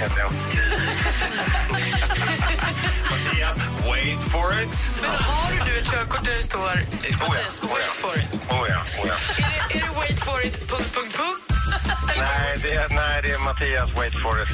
heter jag. Mattias, wait for it. Men har du nu ett körkort där det står Mattias, Oh ja. wait for it? Oh ja, oh ja. Är det, är det wait for it, punkt, punkt, punkt? Nej, det är, nej, det är Mattias, wait for it.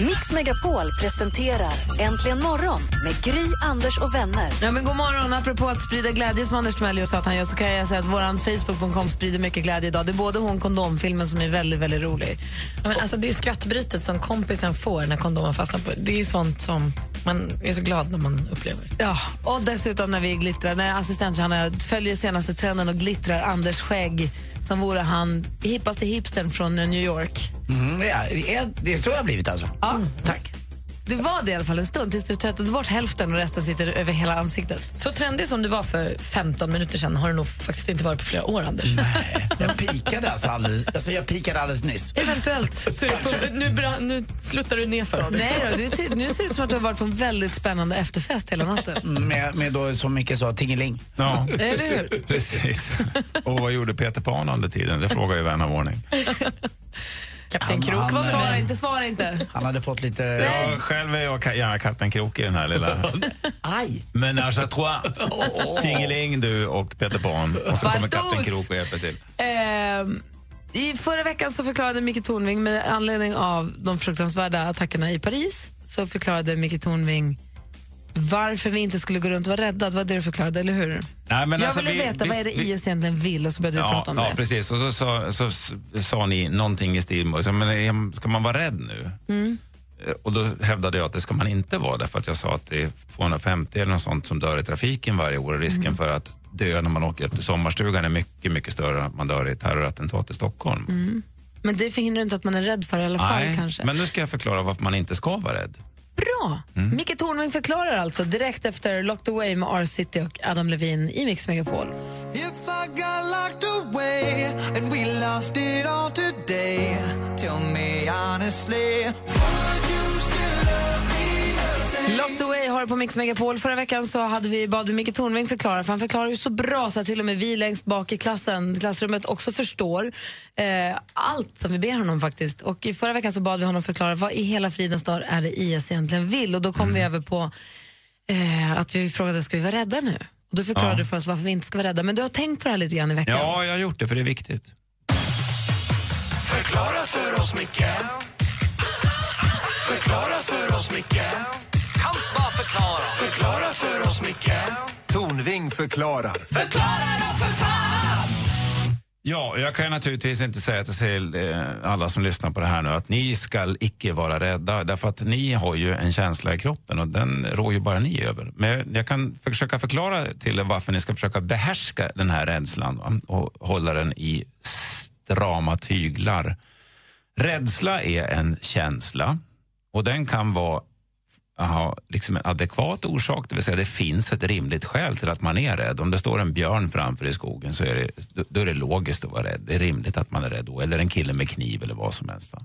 Mix Megapol presenterar Äntligen morgon med Gry, Anders och vänner. Ja, men god morgon. Apropå att sprida glädje som Anders Timell sa att han gör så kan jag säga att vår Facebook.com sprider mycket glädje idag. Det är både hon kondomfilmen som är väldigt, väldigt rolig. Ja, men alltså det är skrattbrytet som kompisen får när kondomen fastnar på. Det är sånt som man är så glad när man upplever. Ja, och dessutom när vi glittrar, när assistent Johanna följer senaste trenden och glittrar Anders skägg som vore han hippaste hipstern från New York. Mm, ja, det, är, så jag har blivit alltså. Ja. Tack. Du var det i alla fall en stund tills du tvättade bort hälften och resten sitter över hela ansiktet. Så trendig som du var för 15 minuter sedan har du nog faktiskt inte varit på flera år, Anders. Nej, jag pikade alltså alldeles, alltså jag pikade alldeles nyss. Eventuellt. Så på, nu, nu sluttar du ner för Nej då, du, nu ser det ut som att du har varit på en väldigt spännande efterfest hela natten. Med, med då, som Micke sa, tingeling. Ja, Eller hur? precis. Och vad gjorde Peter Pan under tiden? Det frågar ju vän av ordning. Kapten Krok var Svara svara inte, svara inte. Han hade fått lite... Ja, själv är jag ka- gärna Kapten Krok i den här lilla... Aj! Menage à trois. Tingeling, du och Peter Pan. Och så kommer. Kapten Krok och hjälper till. Ehm, I förra veckan så förklarade Micke Tornving med anledning av de fruktansvärda attackerna i Paris så förklarade Micke Tornving varför vi inte skulle gå runt och vara rädda. Det var det du förklarade, eller hur? Nej, men jag alltså, ville vi- veta vi- vad är det vi- IS egentligen vill och så började vi Ja, prata om ja det. precis. Och så sa, så, s- sa ni någonting i stil med, så, men eh, ska man vara rädd nu? Mm. Eh, Och då hävdade jag att det ska man inte vara därför att jag sa att det är 250 eller något sånt som dör i trafiken varje år och risken Mm. för att dö när man åker till sommarstugan är mycket, mycket större än att man dör i ett terrorattentat i Stockholm. Men det förhindrar inte att man är rädd för det i alla fall Nej, kanske. men nu ska jag förklara varför man inte ska vara rädd. Bra! Mm. Micke Tornving förklarar alltså direkt efter Locked Away med R-City och Adam Levine i Mix Megapol. If Locked Away har på Mix Megapol. Förra veckan så hade vi, bad vi Micke Tornving förklara, för han förklarar ju så bra så att till och med vi längst bak i klassen, klassrummet också förstår eh, allt som vi ber honom faktiskt. Och i förra veckan så bad vi honom förklara vad i hela fridens dag är det IS egentligen vill och då kom vi över på eh, att vi frågade ska vi vara rädda nu? Och då förklarade Ja. du för oss varför vi inte ska vara rädda. Men du har tänkt på det här lite grann i veckan. Ja, jag har gjort det för det är viktigt. Förklara för oss, Micke. Förklara. Förklara för oss, Micke. Tornving förklarar. Ja, jag kan ju naturligtvis inte säga till eh, alla som lyssnar på det här nu att ni ska icke vara rädda därför att ni har ju en känsla i kroppen och den rår ju bara ni över. Men jag kan försöka förklara till er varför ni ska försöka behärska den här rädslan va? och hålla den i strama tyglar. Rädsla är en känsla och den kan vara ha liksom en adekvat orsak, det vill säga det finns ett rimligt skäl till att man är rädd. Om det står en björn framför i skogen så är det, då- är det logiskt att vara rädd. Det är rimligt att man är rädd då, eller en kille med kniv eller vad som helst. Va?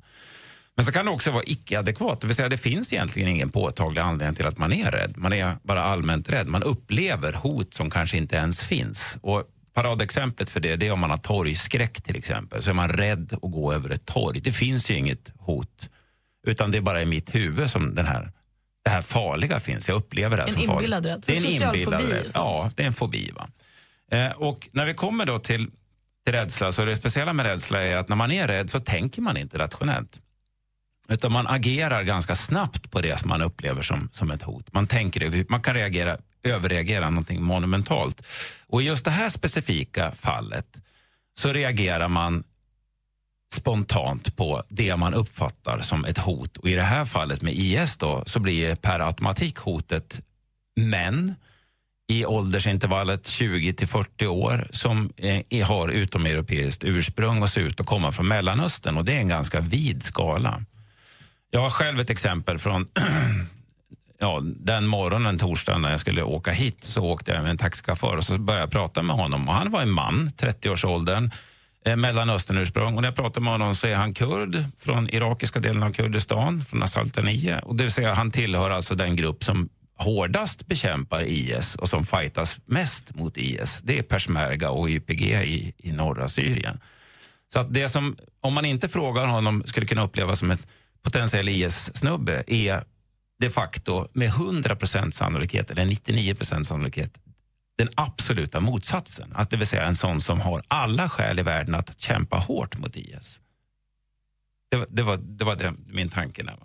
Men så kan det också vara icke-adekvat, det vill säga det finns egentligen ingen påtaglig anledning till att man är rädd. Man är bara allmänt rädd. Man upplever hot som kanske inte ens finns. Och paradexemplet för det, det är om man har torgskräck till exempel. Så är man rädd att gå över ett torg. Det finns ju inget hot, utan det är bara i mitt huvud som den här, det här farliga finns. Jag upplever det En som farligt. rädsla. Det är en inbillad rädsla. Ja, det är en fobi. Va? Eh, och när vi kommer då till, till rädsla, så det speciella med rädsla är att när man är rädd så tänker man inte rationellt. Utan man agerar ganska snabbt på det som man upplever som, som ett hot. Man, tänker, man kan reagera, överreagera någonting monumentalt. Och i just det här specifika fallet så reagerar man spontant på det man uppfattar som ett hot. Och i det här fallet med IS då, så blir per automatik hotet män i åldersintervallet 20 till 40 år som eh, har utomeuropeiskt ursprung och ser ut att komma från Mellanöstern. Och det är en ganska vid skala. Jag har själv ett exempel från ja, den morgonen, torsdagen, när jag skulle åka hit så åkte jag med en taxichaufför och så började jag prata med honom. Och han var en man, 30-årsåldern, eh, Mellanösternursprung. Och när jag pratade med honom så är han kurd från irakiska delen av Kurdistan, från Asaltanie. Och det vill säga han tillhör alltså den grupp som hårdast bekämpar IS och som fightas mest mot IS. Det är peshmerga och YPG i, i norra Syrien. Så att det som, om man inte frågar honom, skulle kunna upplevas som ett potentiell IS-snubbe är de facto med 100% sannolikhet, eller 99% sannolikhet, den absoluta motsatsen. Att det vill säga en sån som har alla skäl i världen att kämpa hårt mot IS. Det, var- det var, det var det, min tanke. Där.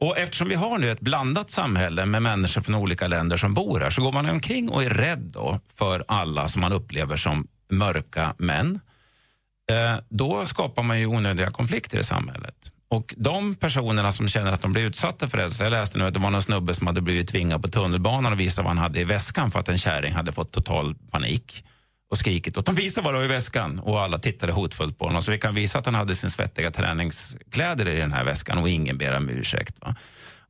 Och eftersom vi har nu ett blandat samhälle med människor från olika länder som bor här så går man omkring och är rädd då för alla som man upplever som mörka män. Eh, då skapar man ju onödiga konflikter i samhället. Och de personerna som känner att de blir utsatta för rädsla, jag läste nu att det var någon snubbe som hade blivit tvingad på tunnelbanan och visade vad han hade i väskan för att en kärring hade fått total panik och skrikit och de visade vad du har i väskan. Och alla tittade hotfullt på honom. Så vi kan visa att han hade sin svettiga träningskläder i den här väskan och ingen ber om ursäkt. Va?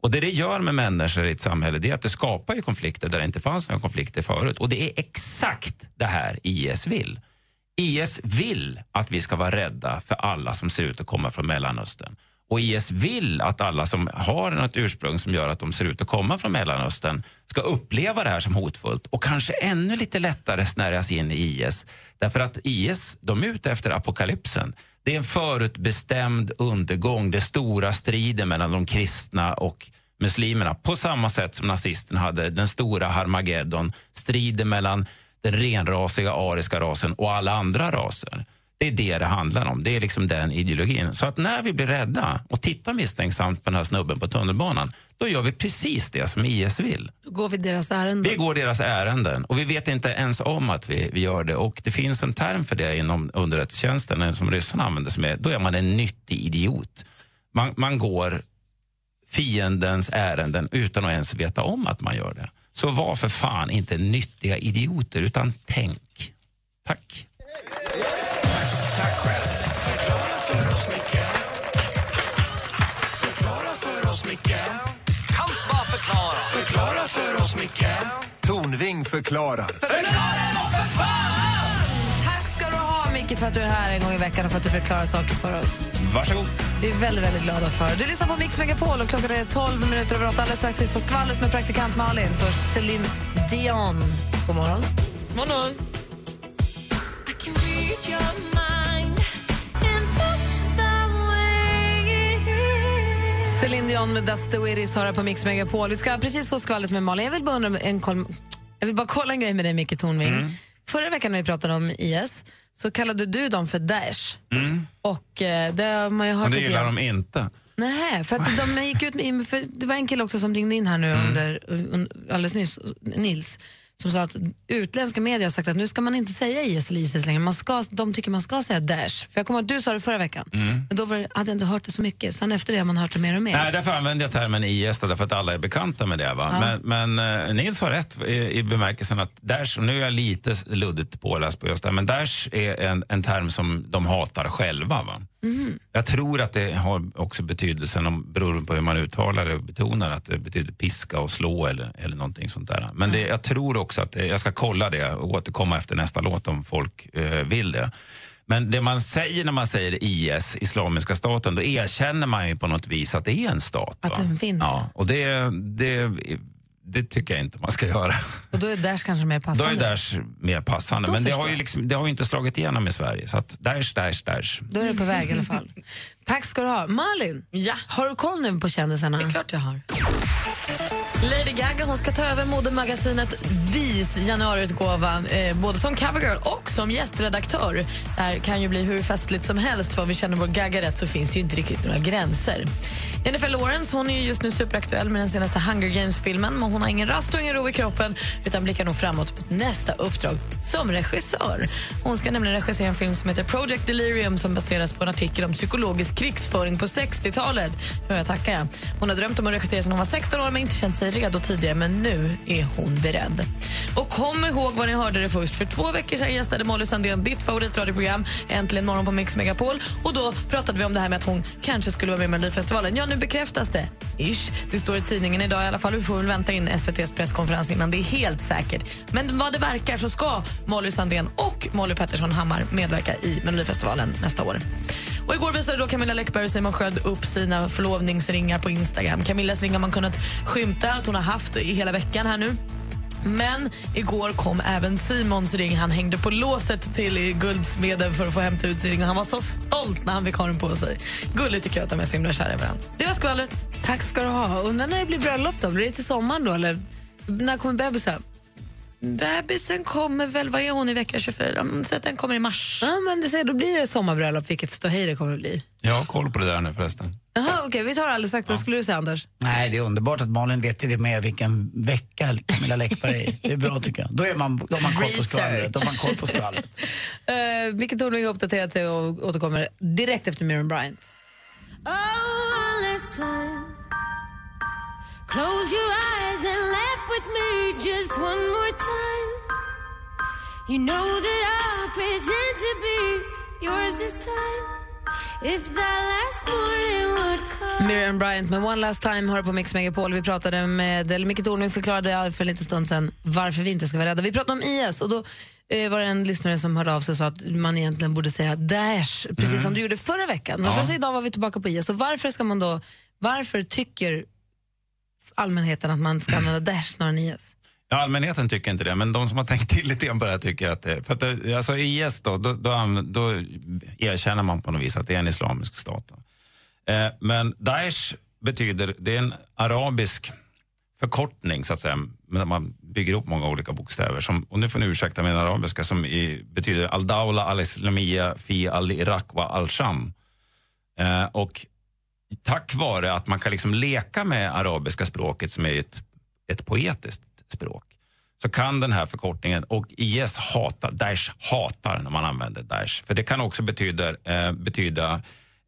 Och det det gör med människor i ett samhälle det är att det skapar ju konflikter där det inte fanns några konflikter förut. Och det är exakt det här IS vill. IS vill att vi ska vara rädda för alla som ser ut att komma från Mellanöstern. Och IS vill att alla som har något ursprung som gör att de ser ut att komma från Mellanöstern ska uppleva det här som hotfullt och kanske ännu lite lättare snärjas in i IS. Därför att IS, de är ute efter apokalypsen. Det är en förutbestämd undergång, det stora striden mellan de kristna och muslimerna. På samma sätt som nazisterna hade den stora Harmageddon, striden mellan den renrasiga ariska rasen och alla andra raser. Det är det det handlar om. Det är liksom den ideologin. Så att när vi blir rädda och tittar misstänksamt på den här snubben på tunnelbanan, då gör vi precis det som IS vill. Då går vi deras ärenden. Vi går deras ärenden och vi vet inte ens om att vi, vi gör det. Och det finns en term för det inom underrättelsetjänsten som ryssarna använder som är, då är man en nyttig idiot. Man, man går fiendens ärenden utan att ens veta om att man gör det. Så var för fan inte nyttiga idioter, utan tänk. Tack förklara Förklara för oss, Micke Tornving förklarar. Tack ska du ha, Micke, för att du är här en gång i veckan och för att du förklarar saker för oss. Varsågod. Vi är väldigt, väldigt glada för. Du lyssnar på Mix Megapol och klockan är 12 minuter över 8. Alldeles strax vi får skvallret med praktikant Malin. Först Celine Dion. God morgon. Morgon. Celine Dion med Dust the Wiris har på Mix Megapol. Vi ska precis få skvallret med Malin. Jag vill bara, undra en koll, jag vill bara kolla en grej med dig, Micke Tornving. Mm. Förra veckan när vi pratade om IS så kallade du dem för Daesh. Och eh, det har man ju hört Och det lite gillar grann. de inte. Nej, för att de gick ut med, för det var en kille också som ringde in här nu Mm. under, un, alldeles nyss, Nils, som sa att utländska medier har sagt att nu ska man inte säga IS eller ISIS längre. Man ska, de tycker man ska säga Daesh. För jag kommer ihåg att du sa det förra veckan, men då det, hade jag inte hört det så mycket. Sen efter det har man hört det mer och mer. Mm. Nej, därför använder jag termen IS, därför att alla är bekanta med det. Va? Ja. Men, men eh, Nils har rätt i, i bemärkelsen att Daesh, och nu är jag lite luddigt påläst på just det, men Daesh är en, en term som de hatar själva. Va? Mhm. Jag tror att det har också betydelsen, om, beroende på hur man uttalar det och betonar att det betyder piska och slå eller, eller någonting sånt där. Men det, jag tror också att, det, jag ska kolla det och återkomma efter nästa låt om folk eh, vill det. Men det man säger när man säger IS, Islamiska staten, då erkänner man ju på något vis att det är en stat. Att va? den finns. Ja, och det, det, det tycker jag inte man ska göra. Och då är Daesh kanske mer Då passande. är Daesh mer passande. Då Men det har, ju liksom, det har ju inte slagit igenom i Sverige. Så att Daesh, Daesh, Daesh. Då är det på väg i alla fall. Tack ska du ha. Malin, Ja. har du koll nu på kändisarna? Det är klart jag har. Lady Gaga hon ska ta över modemagasinet Vis januariutgåva eh, både som covergirl och som gästredaktör. Det här kan ju bli hur festligt som helst för om vi känner vår Gaga rätt så finns det ju inte riktigt några gränser. Jennifer Lawrence hon är just nu superaktuell med den senaste Hunger Games-filmen men hon har ingen rast och ingen ro i kroppen utan blickar nog framåt mot nästa uppdrag som regissör. Hon ska nämligen regissera en film som heter Project Delirium som baseras på en artikel om psykologisk krigsföring på 60-talet. Jag tackar. Hon har drömt om att regissera sedan hon var 16 år men inte känt sig redo tidigare men nu är hon beredd. Och kom ihåg var ni hörde det först. För två veckor sedan gästade Molly Sandén ditt favoritradioprogram Äntligen morgon på Mix Megapol. Och då pratade vi om det här med att hon kanske skulle vara med i Melodifestivalen. Ja, nu bekräftas det. Ish. Det står i tidningen idag i alla fall. Vi får väl vänta in SVTs presskonferens innan det är helt säkert. Men vad det verkar så ska Molly Sandén och Molly Pettersson Hammar medverka i Melodifestivalen nästa år. Och igår visade då Camilla Läckberg och Simon Sköld upp sina förlovningsringar på Instagram. Camillas ring har man kunnat skymta att hon har haft i hela veckan här nu. Men igår kom även Simons ring. Han hängde på låset till guldsmeden för att få hämta ut sin ring. Och han var så stolt när han fick ha den på sig. Gulligt tycker jag att de är så himla kära i varandra. Det var skvallret. Tack ska du ha. Undrar när det blir bröllop då? Blir det till sommaren då eller när kommer bebisen? Bebisen kommer väl, vad är hon i vecka 24? Mm, Så att den kommer i mars. Ja, men det säger, då blir det sommarbröllop, vilket ståhej det kommer bli. Jag har koll på det där nu förresten. Jaha, okej, vi tar alldeles strax. Vad skulle du säga, Anders? Nej, det är underbart att Malin vet till det med vilken vecka Camilla Läckberg är i. Det är bra tycker jag. Då, är man, då har man koll på skvallret. Då har man koll på skvallret. Uh, Micke Tornving har uppdaterat sig och återkommer direkt efter Miriam Bryant. Close your eyes and laugh with me just one more time. You know that I'll pretend to be yours this time. If that last morning would come. Miriam Bryant med One Last Time hör på Mix Megapol. Vi pratade med, eller Micke Tornving förklarade för en liten stund sedan varför vi inte ska vara rädda. Vi pratade om IS och då eh, var det en lyssnare som hörde av sig och sa att man egentligen borde säga Daesh, precis Mm. som du gjorde förra veckan. Men Ja. sen så idag var vi tillbaka på IS. Och varför ska man då, varför tycker allmänheten att man ska använda Daesh snarare än IS? Ja, allmänheten tycker inte det, men de som har tänkt till lite grann på det här tycker att det... För att det, alltså IS då, då, då, då erkänner man på något vis att det är en islamisk stat. Eh, men Daesh betyder, det är en arabisk förkortning så att säga, men man bygger upp många olika bokstäver. Som, och nu får ni ursäkta min arabiska, som i, betyder al-Dawla al-Islamia fi al-Iraq wa al-Sham. Eh, och tack vare att man kan liksom leka med arabiska språket som är ett, ett poetiskt språk så kan den här förkortningen, och IS hatar, Daesh hatar när man använder Daesh. För det kan också betyda, eh, betyda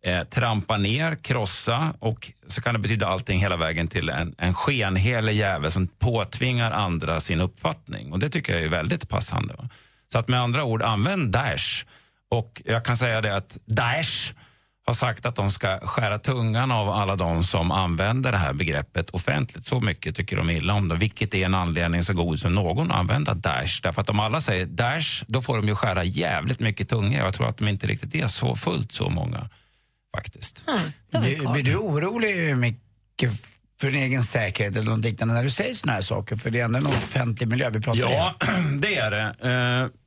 eh, trampa ner, krossa och så kan det betyda allting hela vägen till en, en skenhelig jävel som påtvingar andra sin uppfattning. Och det tycker jag är väldigt passande. Va? Så att med andra ord, använd Daesh. Och jag kan säga det att Daesh har sagt att de ska skära tungan av alla de som använder det här begreppet offentligt. Så mycket tycker de illa om det, vilket är en anledning så god som någon att använda Daesh. Därför att om alla säger Daesh, då får de ju skära jävligt mycket tunga. Jag tror att de inte riktigt är så fullt så många faktiskt. Blir, blir du orolig mycket för din egen säkerhet eller något liknande när du säger såna här saker? För det är ändå en offentlig miljö vi pratar Ja, om. det är det.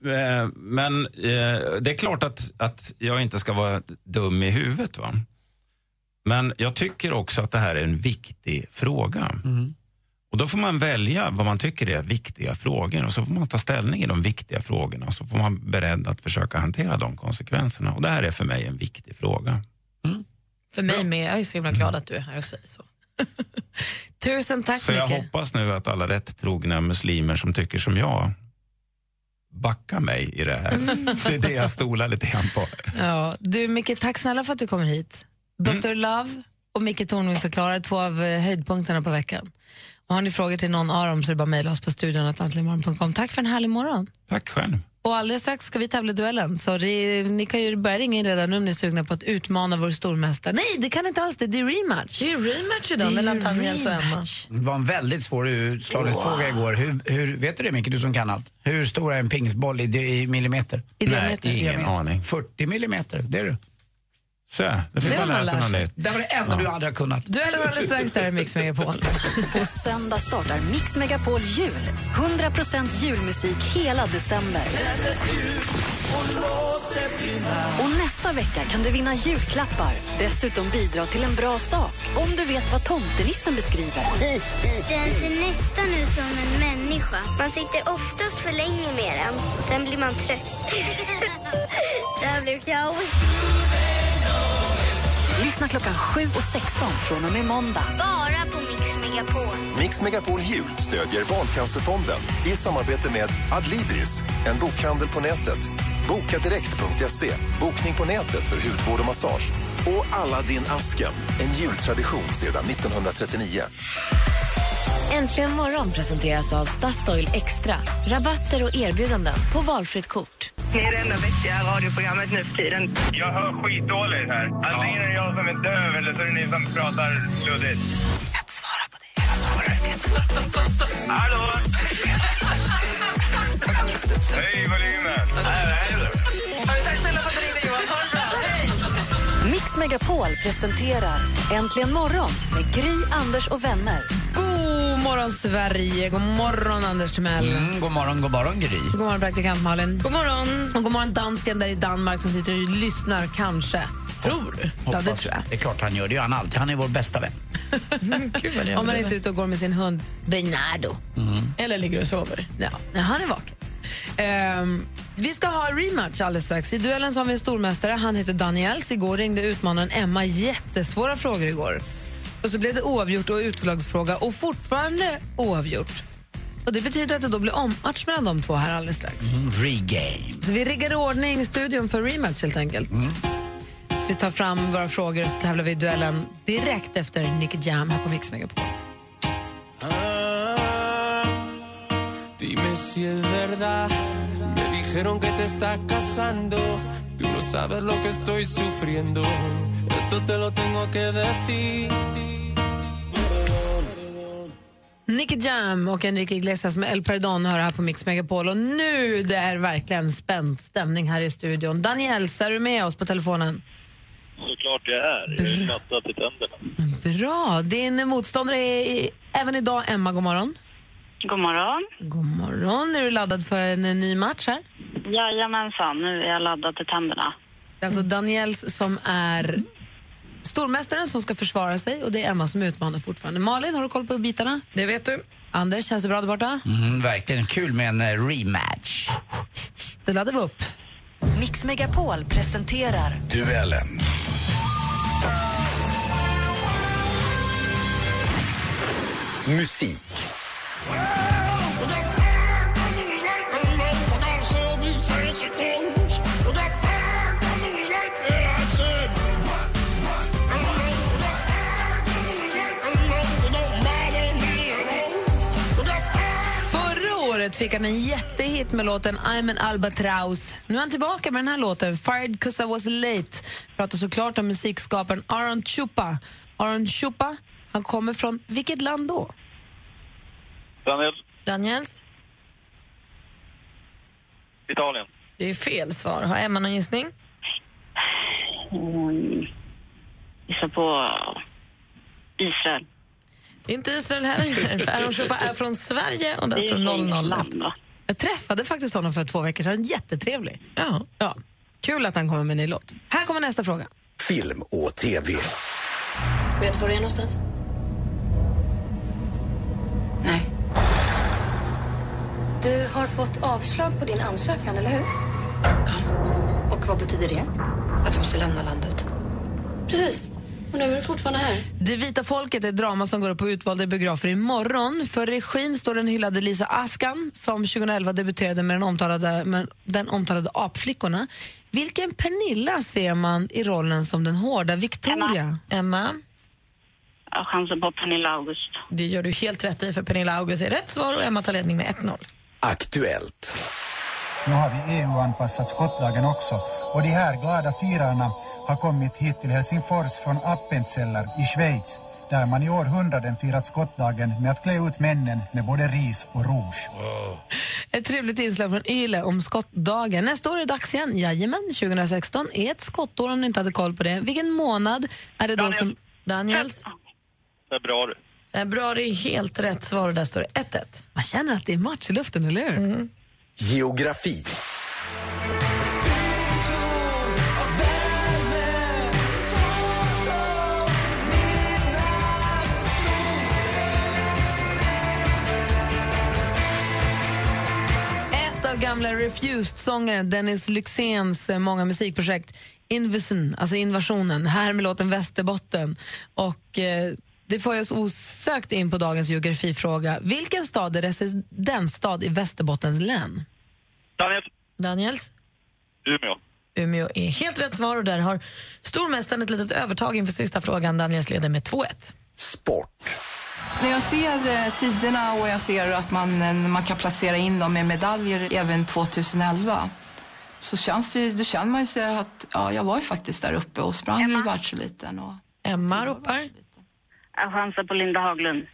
Eh, eh, Men eh, det är klart att, att jag inte ska vara dum i huvudet. Va? Men jag tycker också att det här är en viktig fråga. Och Då får man välja vad man tycker är viktiga frågor och så får man ta ställning i de viktiga frågorna och så får man vara beredd att försöka hantera de konsekvenserna. Och Det här är för mig en viktig fråga. För mig med. Jag är så himla glad att du är här och säger så. Tusen tack Så jag Micke. hoppas nu att alla rätt trogna muslimer som tycker som jag backar mig i det här. Det är det jag stolar lite grann på. Ja, du Micke, tack snälla för att du kommer hit. Dr. Love och Micke Tornving förklarar två av eh, höjdpunkterna på veckan. Och har ni frågor till någon av dem så är det bara mejla oss på studion. Tack för en härlig morgon. Tack själv. Och alldeles strax ska vi tävla i duellen. Så det, ni kan ju börja ringa in redan nu om ni är sugna på att utmana vår stormästare. Nej, det kan inte alls det. Det är rematch. Det är rematch idag mellan Tanja och Emma. Det var en väldigt svår utslagningsfråga igår. Hur, hur, vet du det Micke, du som kan allt? Hur stor är en pingisboll i, i millimeter? I diameter. ingen aning. 40 millimeter, det är du. Så, det fick Det man lära sig något nytt. Det var det enda du aldrig har kunnat. Duellen alldeles strax där är Mix Megapol. På söndag startar Mix Megapol Jul. 100% julmusik hela december. Och nästa vecka kan du vinna julklappar. Dessutom bidra till en bra sak om du vet vad tomtenissen beskriver. Den ser nästan ut som en människa. Man sitter oftast för länge med den och sen blir man trött. det här blev kaos. Lyssna klockan 7 och 16 från och med måndag. Bara på Mix Megapol. Mix Megapol Jul stödjer Barncancerfonden i samarbete med Adlibris, en bokhandel på nätet. Bokadirekt.se, bokning på nätet för hudvård och massage. Och Aladdin-asken, en jultradition sedan 1939. Äntligen morgon presenteras av Statoil Extra. Rabatter och erbjudanden på valfritt kort. Ni är det enda vettiga radioprogrammet nu för tiden. Jag hör skitdåligt här. Antingen är det jag som är döv eller så är det ni som pratar luddigt. Jag kan inte svara på det. Jag svarar. Jag kan inte svara på det. Hallå? Hej, volymen. Tack snälla för att du ringde, Johan. Ha det bra. Hej! Mix Megapol presenterar Äntligen morgon med Gry, Anders och vänner. Morgon, Sverige. God morgon, Anders Timell. Mm, god morgon, god morgon Gry. God morgon, praktikant Malin. God morgon. Och god morgon, dansken där i Danmark som sitter och lyssnar, kanske. Tror du? Ja, det tror jag. Det är klart han gör. Det gör han alltid. Han är vår bästa vän. Gud Om man överdriver. inte är ute och går med sin hund Bernardo. Eller ligger och sover. Ja, nej, han är vaken. Ehm, vi ska ha rematch alldeles strax. I duellen så har vi en stormästare. Han heter Daniels. Igår ringde utmanaren Emma jättesvåra frågor igår. Och så blev det oavgjort och utslagsfråga och fortfarande oavgjort. Och Det betyder att det då blir ommatch mellan de två här alldeles strax. Mm, regame. Så vi riggar i ordning studion för rematch helt enkelt. Så vi tar fram våra frågor och så tävlar vi i duellen direkt efter Nicky Jam här på Mix Megapol. Dime si es verdad. Me dijeron que te estás casando. Tú no sabes lo que estoy sufriendo. Esto te lo tengo que decir. Nicky Jam och Enrique Iglesias med El Perdón hör här på Mix Megapol. Och nu det är verkligen spänd stämning här i studion. Daniels, är du med oss på telefonen? Såklart jag är. Jag är laddad till tänderna. Bra. Din motståndare är i, även idag Emma. God morgon. God morgon. God morgon. Är du laddad för en, ny match här? Jajamensan, nu är jag laddad till tänderna. Alltså Daniels som är stormästaren som ska försvara sig och det är Emma som utmanar fortfarande. Malin, har du koll på bitarna? Det vet du. Anders, känns det bra där borta? Mm, verkligen kul med en eh, rematch. Då laddar vi upp. Mix Megapol presenterar Duellen. Musik. Fick han en jättehit med låten I'm an albatraus. Nu är han tillbaka med den här låten, Fired 'cause I was late. Pratar såklart om musikskaparen Aaron Chupa. Aaron Chupa, han kommer från vilket land då? Daniel, Daniels? Italien. Det är fel svar. Har Emma någon gissning? Mm. Gissa på Israel. Inte Israel heller. För Aaron är från Sverige och där Det är står så 0-0 land, efter. va? Jag träffade faktiskt honom för två veckor sedan. Jättetrevlig. Ja. Ja. Kul att han kommer med en ny låt. Här kommer nästa fråga. Film och TV. Vet du var du är någonstans? Nej. Du har fått avslag på din ansökan, eller hur? Ja. Och vad betyder det? Att du måste lämna landet. Precis. Och nu är du fortfarande här. Det vita folket är ett drama som går upp på utvalda biografer imorgon. För regin står den hyllade Lisa Askan som 2011 debuterade med den omtalade, med den omtalade Apflickorna. Vilken Pernilla ser man i rollen som den hårda Victoria? Emma? Jag chansar på Pernilla August. Det gör du helt rätt i för Pernilla August är rätt svar och Emma tar ledning med 1-0. Aktuellt. Nu har vi EU-anpassat skottdagen också och de här glada firarna har kommit hit till Helsingfors från Appenzeller i Schweiz där man i århundraden firat skottdagen med att klä ut männen med både ris och rouge. Ett trevligt inslag från Yle om skottdagen. Nästa år är det dags igen. Jajamän, 2016 är ett skottår om ni inte hade koll på det. Vilken månad är det då som... Daniels? Februari. Februari är helt rätt svar och där står det 1-1. Man känner att det är match i luften, eller hur? Geografi. Av gamla Refused-sångaren Dennis Lyxzéns eh, många musikprojekt, Invasion, alltså invasionen, här med låten Västerbotten. Och, eh, det får oss osökt in på dagens geografifråga. Vilken stad är residensstad i Västerbottens län? Daniel. Daniels? Umeå. Umeå är helt rätt svar och där har stormästaren ett litet övertag inför sista frågan. Daniels leder med 2-1. Sport. När jag ser eh, tiderna och jag ser att man, eh, man kan placera in dem med medaljer även 2011 så känns det, ju- då känner man ju sig att ja, jag var ju faktiskt där uppe och sprang i världseliten. Och... Emma ropar. Jag chansar på Linda Haglund.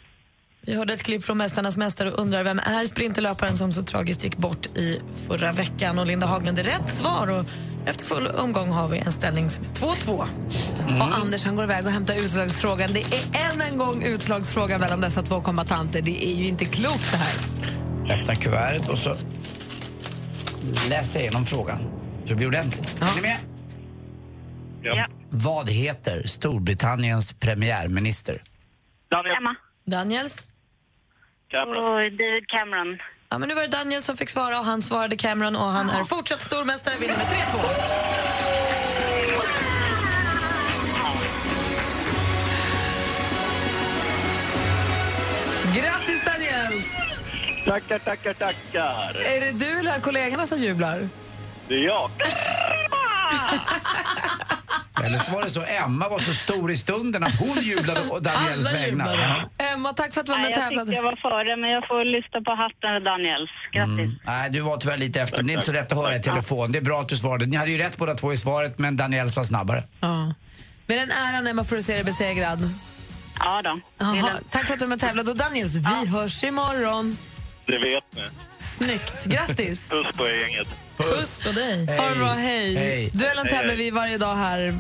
Vi hörde ett klipp från Mästarnas mästare och undrar vem är sprinterlöparen som så tragiskt gick bort i förra veckan. Och Linda Haglund är rätt svar. Och efter full omgång har vi en ställning som är 2-2. Och Anders han går iväg och hämtar utslagsfrågan. Det är än en gång utslagsfråga mellan dessa två kombatanter. Det är ju inte klokt det här. Öppna kuvertet och så läser jag igenom frågan. Så det blir ordentligt. Är ni med? Ja. Vad heter Storbritanniens premiärminister? Daniel. Emma. Daniels? Och David Cameron. Ja, men nu var det Daniel som fick svara och han svarade Cameron och han är fortsatt stormästare, vinner med 3-2. Grattis Daniels! Tackar, tackar, tackar. Är det du eller kollegorna som jublar? Det är jag. Eller så var det så Emma var så stor i stunden att hon jublade å Daniels Alla vägnar. jublade. Emma, tack för att du var med och Nej, jag tävlade. tyckte jag var före, men jag får lyfta på hatten Daniels. Grattis. Mm. Nej, du var tyvärr lite efter. men Det är inte så lätt att höra i telefon. Det är bra att du svarade. Ni hade ju rätt båda två i svaret, men Daniels var snabbare. Ja. Med den äran Emma får du se dig besegrad. Ja då. Jaha, tack för att du var med och tävlade. Och Daniels, vi hörs imorgon. Det vet ni. Snyggt. Grattis! Puss på er gänget. Puss på dig. Ha det bra, hej. Hej. Duellen Hej, tävlar hej. vi varje dag här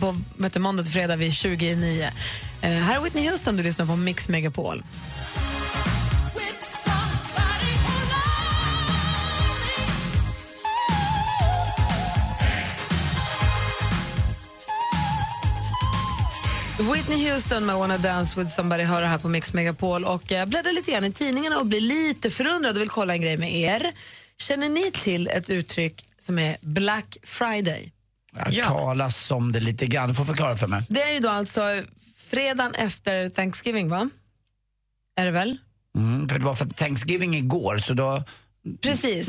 på du, måndag till fredag vid 20 i 9. Eh, här är Whitney Houston, du lyssnar på Mix Megapol. Whitney Houston med Wanna Dance with somebody hör här på Mix Megapol. Och jag bläddrar lite grann i tidningarna och blir lite förundrad och vill kolla en grej med er. Känner ni till ett uttryck som är Black Friday? Jag talas om det lite grann. Du får förklara för mig. Det är ju då alltså fredagen efter Thanksgiving, va? Är det väl? Mm, för det var för Thanksgiving igår, så då... Precis.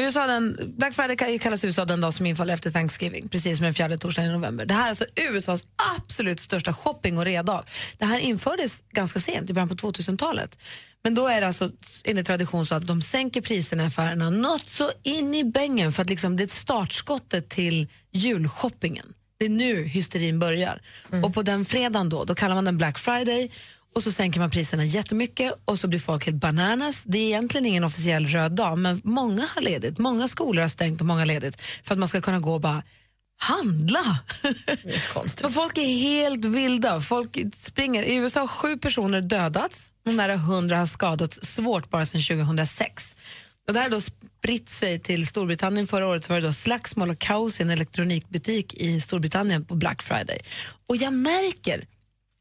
USA den, Black Friday kallas USA den dag som infaller efter Thanksgiving, precis som den fjärde torsdagen i november. Det här är alltså USAs absolut största shopping och redag. Det här infördes ganska sent, i början på 2000-talet. Men då är det alltså enligt tradition så att de sänker priserna i affärerna något så in i bängen för att liksom, det är startskottet till julshoppingen. Det är nu hysterin börjar. Och på den fredagen då, då kallar man den Black Friday och så sänker man priserna jättemycket och så blir folk helt bananas. Det är egentligen ingen officiell röd dag, men många har ledigt. Många skolor har stängt och många har ledigt för att man ska kunna gå och bara handla. och folk är helt vilda. Folk springer. I USA har sju personer dödats och nära hundra har skadats svårt bara sedan 2006. Och det här har spritt sig till Storbritannien. Förra året så var det då slagsmål och kaos i en elektronikbutik i Storbritannien på Black Friday. Och jag märker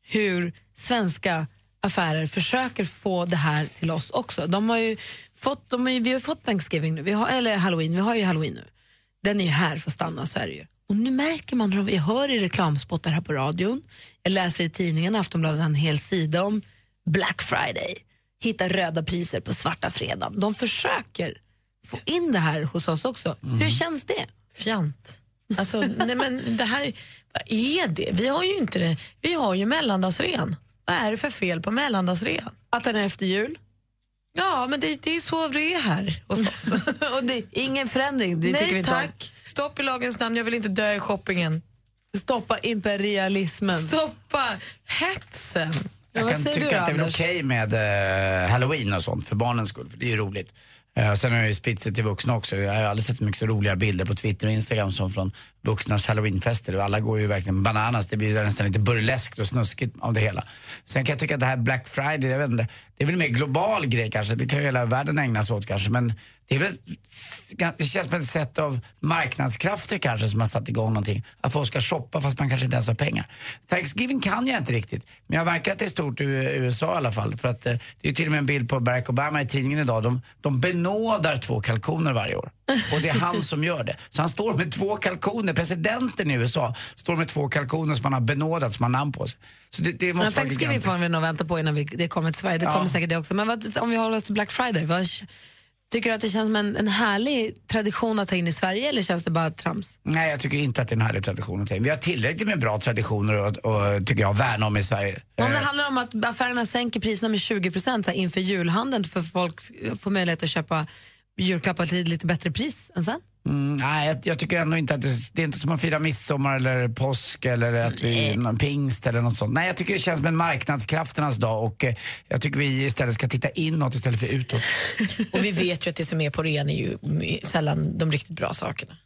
hur svenska affärer försöker få det här till oss också. De har ju fått, de har ju, vi har fått Thanksgiving nu, vi har, eller Halloween, vi har ju Halloween nu. Den är ju här för att stanna, så är det ju. Och nu märker man, hur jag hör i reklamspottar här på radion, jag läser i tidningen, Aftonbladet har en hel sida om Black Friday, hitta röda priser på svarta fredagen. De försöker få in det här hos oss också. Hur känns det? Fjant. Alltså, nej men det här, vad är det? Vi har ju inte det. Vi har ju mellandagsrean. Vad är det för fel på mellandagsrean? Att den är efter jul? Ja, men det, det är så det är här hos oss. och det är ingen förändring? Det nej inte om. tack. Stopp i lagens namn. Jag vill inte dö i shoppingen. Stoppa imperialismen. Stoppa hetsen. Jag kan tycka att det är okej med eh, halloween och sånt för barnens skull, för det är ju roligt. Eh, sen har det ju spritt sig till vuxna också. Jag har aldrig sett så mycket så roliga bilder på Twitter och Instagram som från vuxnas halloweenfester. Alla går ju verkligen bananas. Det blir nästan lite burleskt och snuskigt av det hela. Sen kan jag tycka att det här Black Friday, jag vet inte, det är väl en mer global grej kanske. Det kan ju hela världen ägna sig åt kanske. Men det, är väl, det känns som ett sätt av marknadskrafter kanske som har satt igång någonting. Att folk ska shoppa fast man kanske inte ens har pengar. Thanksgiving kan jag inte riktigt. Men jag verkar att det är stort i USA i alla fall. För att eh, det är till och med en bild på Barack Obama i tidningen idag. De, de benådar två kalkoner varje år. Och det är han som gör det. Så han står med två kalkoner. Presidenten i USA står med två kalkoner som han har benådat, som har namn på sig. Så det, det Men måste vara Thanksgiving får vi nog vänta på innan vi, det kommer till Sverige. Det Ja. kommer säkert det också. Men vad, om vi håller oss till Black Friday, vad, Tycker du att det känns som en, en härlig tradition att ta in i Sverige eller känns det bara trams? Nej, jag tycker inte att det är en härlig tradition att ta in. Vi har tillräckligt med bra traditioner och, och tycker jag, värna om i Sverige. Om det Eh, handlar om att affärerna sänker priserna med 20 procent inför julhandeln för folk får möjlighet att köpa julklappar till lite bättre pris än sen? Mm, nej, jag, jag tycker ändå inte att det, det är inte som att fira midsommar eller påsk eller att vi, någon pingst eller något sånt. Nej, jag tycker det känns som en marknadskrafternas dag och eh, jag tycker vi istället ska titta inåt istället för utåt. Och vi vet ju att det som är på ren är ju sällan de riktigt bra sakerna.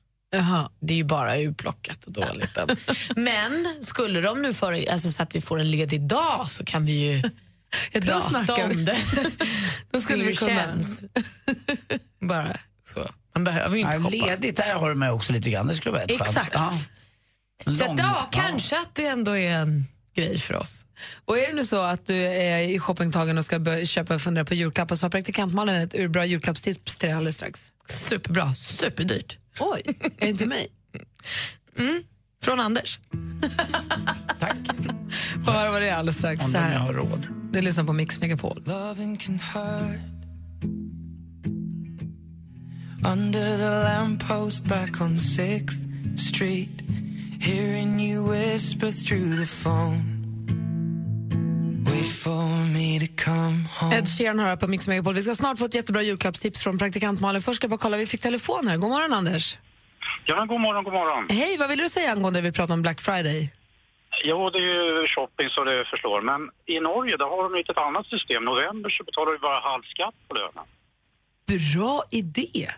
Det är ju bara utplockat och dåligt. Men skulle de nu för, alltså så att vi får en ledig dag så kan vi ju då prata vi. om det. Då skulle vi kunna. Bara så. Man behöver ju inte shoppa. ledigt, där har du med också lite grann. Det skulle vara ett. Exakt. Ja. Så lång- att, ja, kanske att det ändå är en grej för oss. Och är det nu så att du är i shoppingtagen och ska börja köpa och fundera på julklappar så har praktikantmalen ett urbra julklappstips till dig alldeles strax. Superbra, superdyrt. Oj, är det inte mig? Mm. Från Anders. Får höra vad det är alldeles strax. Om Så här. har råd. Du lyssnar på Mix Megapol. Loving can hurt. Under the lamppost back on 6th Street, hearing you whisper through the phone. Wait for me to come home. Ed Sheeran hör på Mix Megapol. Vi ska snart få ett jättebra julklappstips från praktikant Malin. Först ska jag bara kolla, vi fick telefon här. God morgon Anders. Ja, men god morgon, god morgon. Hej, vad vill du säga angående det vi pratade om Black Friday? Jo, det är ju shopping så det förslår. Men i Norge, där har de ju ett annat system. november så betalar du bara halv skatt på lönen. Bra idé.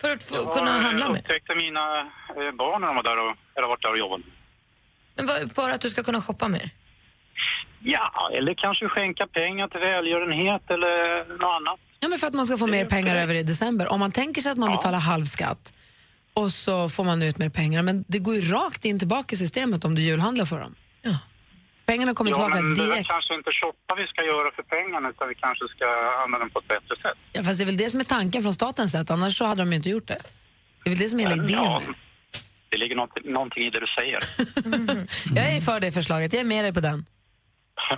För att få Jag kunna handla med. upptäckte mina eh, barn när de var där och, eller varit där och jobbat. Men vad- för att du ska kunna shoppa mer? Ja, eller kanske skänka pengar till välgörenhet eller något annat. Ja, men för att man ska få mer pengar över i december. Om man tänker sig att man betalar halvskatt och så får man ut mer pengar. Men det går ju rakt in tillbaka i systemet om du julhandlar för dem. Pengarna kommer ja, tillbaka men det är direkt. kanske inte shoppa vi ska göra för pengarna utan vi kanske ska använda dem på ett bättre sätt. Ja, fast det är väl det som är tanken från statens sätt, annars så hade de ju inte gjort det. Det är väl det som är hela idén. Ja, med det. det ligger något, någonting i det du säger. Jag är för det förslaget, jag är med dig på den.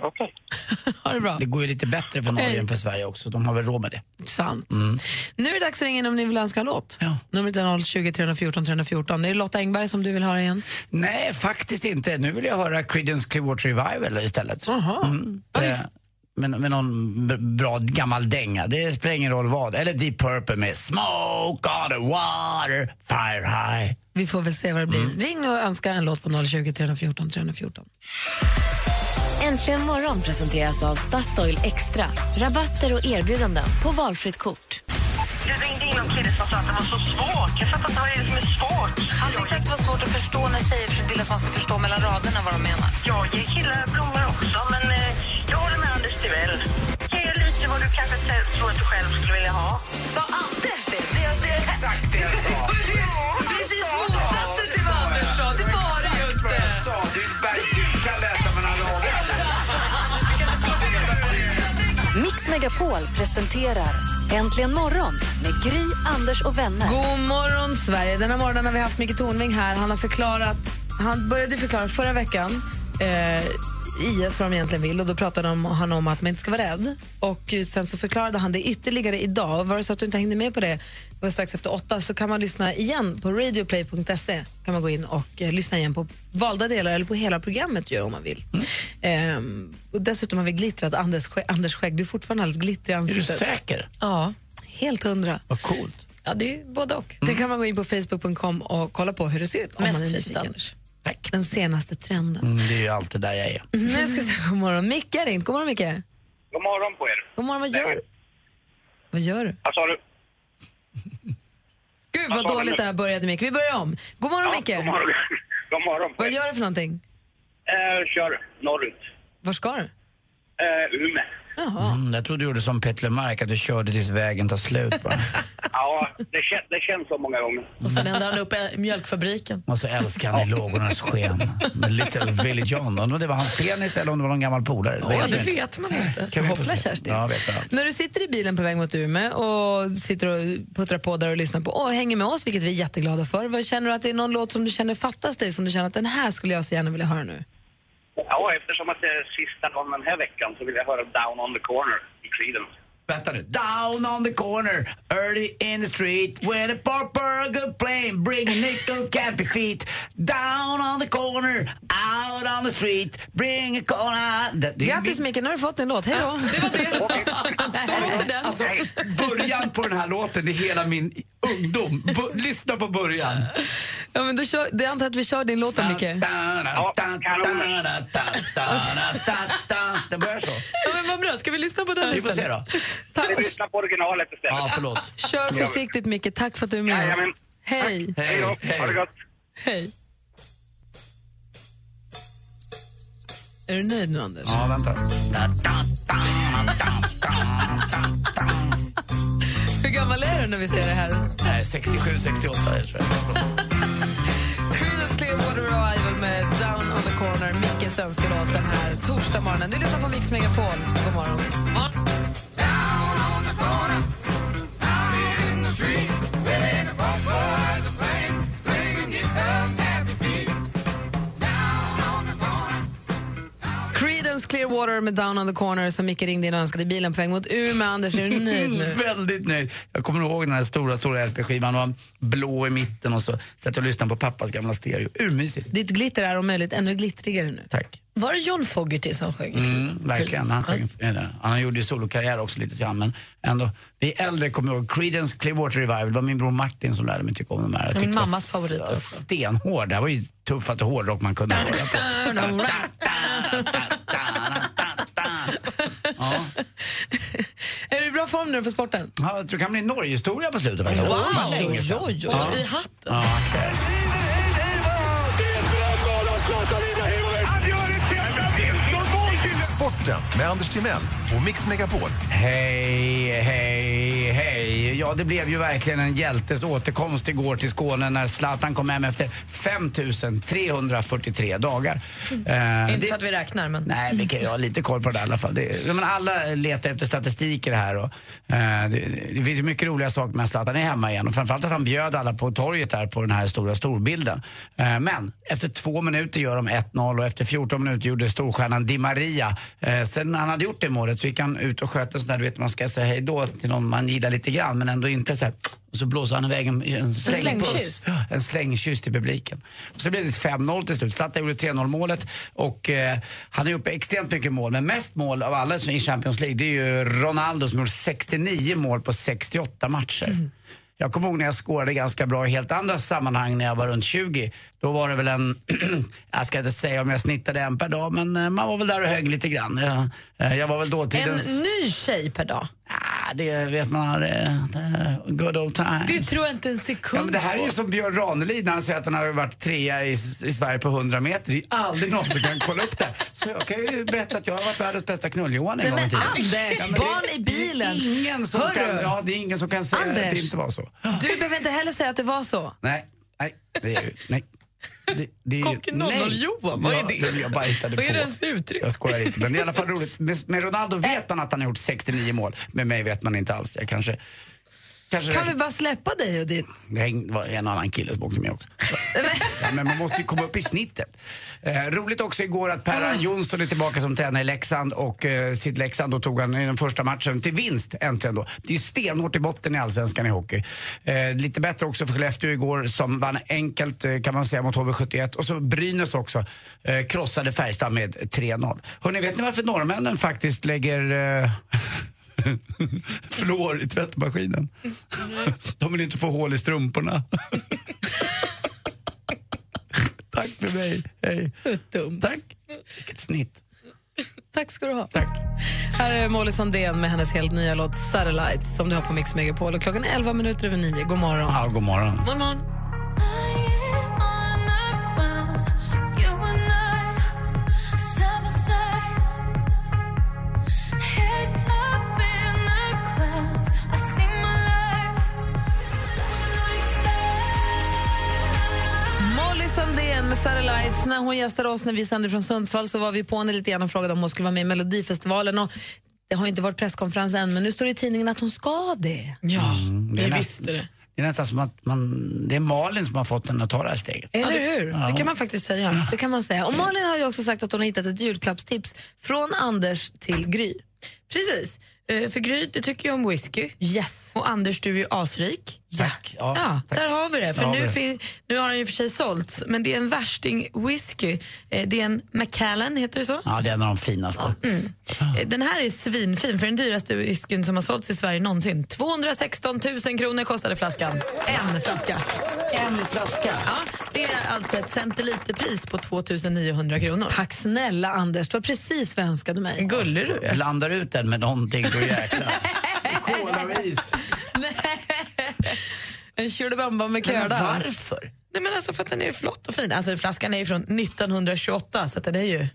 Okej. ha det bra. Det går ju lite bättre för Norge än för Sverige också. De har väl råd med det. Sant. Mm. Nu är det dags att ringa in om ni vill önska en låt. Numret är 020 314 314. Är det Lotta Engberg som du vill höra igen? Nej, faktiskt inte. Nu vill jag höra Creedence Clearwater Revival istället. Mm. Eh, med, med någon bra gammal dänga. Det spelar ingen roll vad. Eller Deep Purple med Smoke on the water, fire high. Vi får väl se vad det blir. Mm. Ring nu och önska en låt på 020 314 314. Äntligen morgon presenteras av Statoil Extra. Rabatter och erbjudanden på valfritt kort. Det ringde in någon kille som sa att det var så svårt. Jag fattar inte vad det är som är svårt. Han tyckte att det var svårt att förstå när tjejer vill att man ska förstå mellan raderna vad de menar. Jag ger killar blommor också, men eh, jag håller med Anders Timell. Ge lite vad du kanske tror att du själv skulle vilja ha. Sa Anders det? det, det Exakt det jag sa. Megapol presenterar Äntligen morgon med Gry, Anders och vänner. God morgon, Sverige. Denna morgon har vi haft Micke Tornving här. Han har förklarat, han började förklara förra veckan eh, IS vad de egentligen vill och då pratade de- han om att man inte ska vara rädd. Och sen så förklarade han det ytterligare idag. Var det så att du inte hängde med på det, det var strax efter åtta, så kan man lyssna igen på radioplay.se. kan man gå in och eh, lyssna igen på valda delar eller på hela programmet ju, om man vill. Ehm, och dessutom har vi glittrat Anders, Anders skägg. Du är fortfarande alldeles glittrig i Är du ansiktet. säker? Ja, helt hundra. Vad coolt. Ja, det är både och. Det kan man gå in på facebook.com och kolla på hur det ser ut. Mest nyfiken. Anders. Tack. Den senaste trenden. Mm, det är ju alltid där jag är. Nu ska vi säga god morgon. Micke har ringt. God morgon, Micke. God morgon på er. God morgon, vad gör du? Vad gör du? Vad sa du? Gud, Vad dåligt det här började, Micke. Vi börjar om. God morgon, Micke. God morgon. God morgon på Vad er. gör du för någonting? Eh, kör norrut. Var ska du? Eh, Umeå. Jaha. Mm, jag trodde du gjorde som Petter Mark, att du körde tills vägen tar slut bara. Ja, det, kän, det känns så många gånger. Och sen ändrar han upp eh, mjölkfabriken. Och så älskar han i lågornas sken. Little Willie John. Undrar om det var hans penis eller om det var någon gammal polare. Ja, jag det inte. vet man inte. Kan vi få Hoppla, se? Kerstin. Ja, vet jag. När du sitter i bilen på väg mot Umeå och sitter och puttrar på där och lyssnar på och hänger med oss, vilket vi är jätteglada för. Vad känner du att det är någon låt som du känner fattas dig, som du känner att den här skulle jag så gärna vilja höra nu? Ja, eftersom att det är sista dagen den här veckan så vill jag höra Down on the corner i Creedence. Vänta nu. Down on the corner, early in the street, when a a good plane, bring a nickel be feet. Down on the corner, out on the street, bring a corner. Det- det är Grattis Micke, nu har du fått en låt. Hej då! Det var det. Så låter den. Alltså, början på den här låten är hela min ungdom. Bu- lyssna på början. Ja, men då kör, det antar att vi kör din låt då, Micke. Den börjar så. Ja, men vad bra, ska vi lyssna på den Vi får se då. Vi lyssnar på originalet istället. Ja, förlåt. Kör försiktigt Micke, tack för att du är med oss. Jajamän. Hej! Hej då. Ha det gott. Hej! Är du nöjd nu Anders? Ja, vänta. Hur gammal är du när vi ser det här? Nej, 67, 68 tror jag. Creedence Clearwater Revival med Down on the Corner, Mickes önskelåt den här torsdag morgonen. Du lyssnar på Mix Megapol. God morgon. Clearwater med Down on the Corner som Micke ringde in och önskade i bilen på väg mot Umeå. Anders, är du nöjd nu? Väldigt nöjd. Jag kommer ihåg den här stora, stora LP-skivan och blå i mitten och så satt jag och lyssnade på pappas gamla stereo. Urmysigt. Ditt glitter är om möjligt ännu glittrigare nu. Tack. Var det John Fogerty som sjöng i? Mm, verkligen. Han, sjöng, han gjorde ju solokarriär också lite grann men ändå. Vi äldre kommer ihåg Creedence Clearwater Revival. Det var min bror Martin som lärde mig tycka om de här. Min mammas favorit också. Stenhård. Det här var ju tuffaste hårdrock man kunde höra på. Ja. Är du i bra form nu för sporten? Ja, jag tror det kan bli Norge-historia på slutet. Wow! Oj, oj, oj. I hatten. Ja, okej. Sporten med Anders Timell och Mix Megapol. Hej, hej, hej. Ja, det blev ju verkligen en hjältes återkomst igår till Skåne när Zlatan kom hem efter 5343 dagar. Eh, Inte det- för att vi räknar, men... Nej, vi kan ju ha lite koll på det där i alla fall. Det, jag menar, alla letar efter statistik i det här. Och, eh, det, det finns ju mycket roliga saker med att Zlatan är hemma igen och framförallt att han bjöd alla på torget där på den här stora storbilden. Eh, men efter två minuter gör de 1-0 och efter 14 minuter gjorde storstjärnan Di Maria. Sen han hade gjort det målet så gick han ut och sköt en sån där, du vet man ska säga hej då till någon man gillar lite grann men ändå inte så här. Och så blåser han iväg en, en slängpuss. en slängkyss till publiken. Och så blev det 5-0 till slut. Zlatan gjorde 3-0 målet och eh, han är uppe extremt mycket mål. Men mest mål av alla i Champions League det är ju Ronaldo som gjort 69 mål på 68 matcher. Jag kommer ihåg när jag skårade ganska bra i helt andra sammanhang när jag var runt 20. Då var det väl en, jag ska inte säga om jag snittade en per dag, men eh, man var väl där och högg lite grann. Jag, eh, jag var väl En dåtidens... ny tjej per dag? Ah, det vet man, det- good old times. Det tror jag inte en Ja, sekund men det här är ju som Björn Ranelid när han säger att han har varit trea i, i Sverige på 100 meter. Det är aldrig någon som kan kolla upp det. Så jag kan ju berätta att jag har varit världens bästa knull-Johan en gång i tiden. Anders, Ja, men det- barn i bilen. Ingen som, Hörru. kan, ja, det är ingen som kan säga att det Anders. inte var så. Du behöver inte heller säga att det var så. Nej, nej, det är ju, nej. Det, det är ju, Kocken 00-Johan, vad är det? Jag bara hittade Vad är det ens för uttryck? Jag skojar lite, men det är i alla fall roligt. Med, Ronaldo Äh. vet man att han har gjort 69 mål. Med mig vet man inte alls. Jag kanske... kanske Kan vi bara släppa dig och ditt... det var en annan kille som åkte med också. ja, men man måste ju komma upp i snittet. Eh, roligt också igår att Per Jonsson är tillbaka som tränare i Leksand och eh, sitt Leksand då tog han i den första matchen till vinst äntligen då. Det är ju stenhårt i botten i Allsvenskan i hockey. Eh, lite bättre också för Skellefteå igår som vann enkelt eh, kan man säga mot HV71 och så Brynäs också eh, krossade Färjestad med 3-0. Hörrni, vet ni varför norrmännen faktiskt lägger fluor i tvättmaskinen? De vill inte få hål i strumporna. Tack för mig. Hej. Tack. Vilket snitt. Tack ska du ha. Tack. Här är Molly Sandén med hennes helt nya låt Satellite som du har på Mix Megapol. Och klockan är 11 minuter över 9. God morgon. Ja, god morgon. God morgon. Satellites. När hon gästade oss när vi sände från Sundsvall så var vi på henne lite grann och frågade om hon skulle vara med i Melodifestivalen. Och det har inte varit presskonferens än, men nu står det i tidningen att hon ska det. Ja, Mm, det vi visste det. Det är nästan som att man, det är Malin som har fått henne att ta det här steget. Eller hur? Det kan man faktiskt säga. Det kan man säga. Och Malin har ju också sagt att hon har hittat ett julklappstips från Anders till Gry. Precis. Eh, För Gry, du tycker ju om whisky. Yes. Och Anders, du är ju asrik. Tack. Ja, Ja, tack. där har vi det. För har nu, vi det. fin- nu har den ju för sig sålts, men det är en värsting whisky. Eh, Det är en Macallan, heter det så? Ja, det är en av de finaste. Eh, Den här är svinfin, för den dyraste whiskyn som har sålts i Sverige någonsin. 216 000 kronor kostade flaskan. En flaska. En flaska? Ja, det är alltså ett centiliterpris på 2900 kronor. Tack snälla Anders, det var precis vad jag önskade mig. Gullig du är. Blandar ut den med någonting, då jäklar. Cola och is. En tjolibamba med köda. varför? Nej, men alltså för att den är flott och fin. Alltså, flaskan är ju från 1928, så den är ju,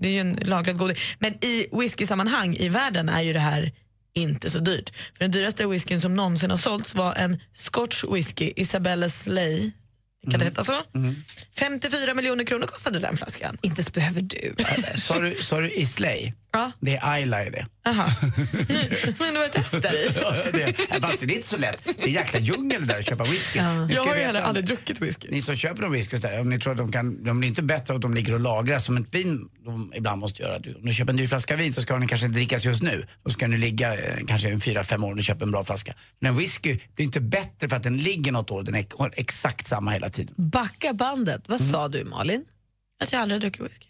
det är ju en lagrad godis. Men i whisky-sammanhang i världen är ju det här inte så dyrt. För den dyraste whiskyn som någonsin har sålts var en Scotch whisky, Isabella Slay. Kan det heta så? 54 miljoner kronor kostade den flaskan. Inte så behöver du. Sa du, sa du Islay? Ja. Det är Ayla i det. Aha. men det var ett test där i. Ja, det, fast det är inte så lätt. Det är jäkla djungel där att köpa whisky. Ska Jag har ju heller aldrig druckit whisky. Ni som köper en whisky, om ni tror att de kan, de blir inte bättre att de ligger och lagras som ett vin de ibland måste göra. Om du köper en dyr flaska vin så ska den kanske inte drickas just nu. Då ska den ligga eh, kanske en fyra, fem år om du köper en bra flaska. Men en whisky blir inte bättre för att den ligger något år. Den är har exakt samma hela tiden. Backa bandet. Vad sa du Malin? Att jag aldrig druckit whisky.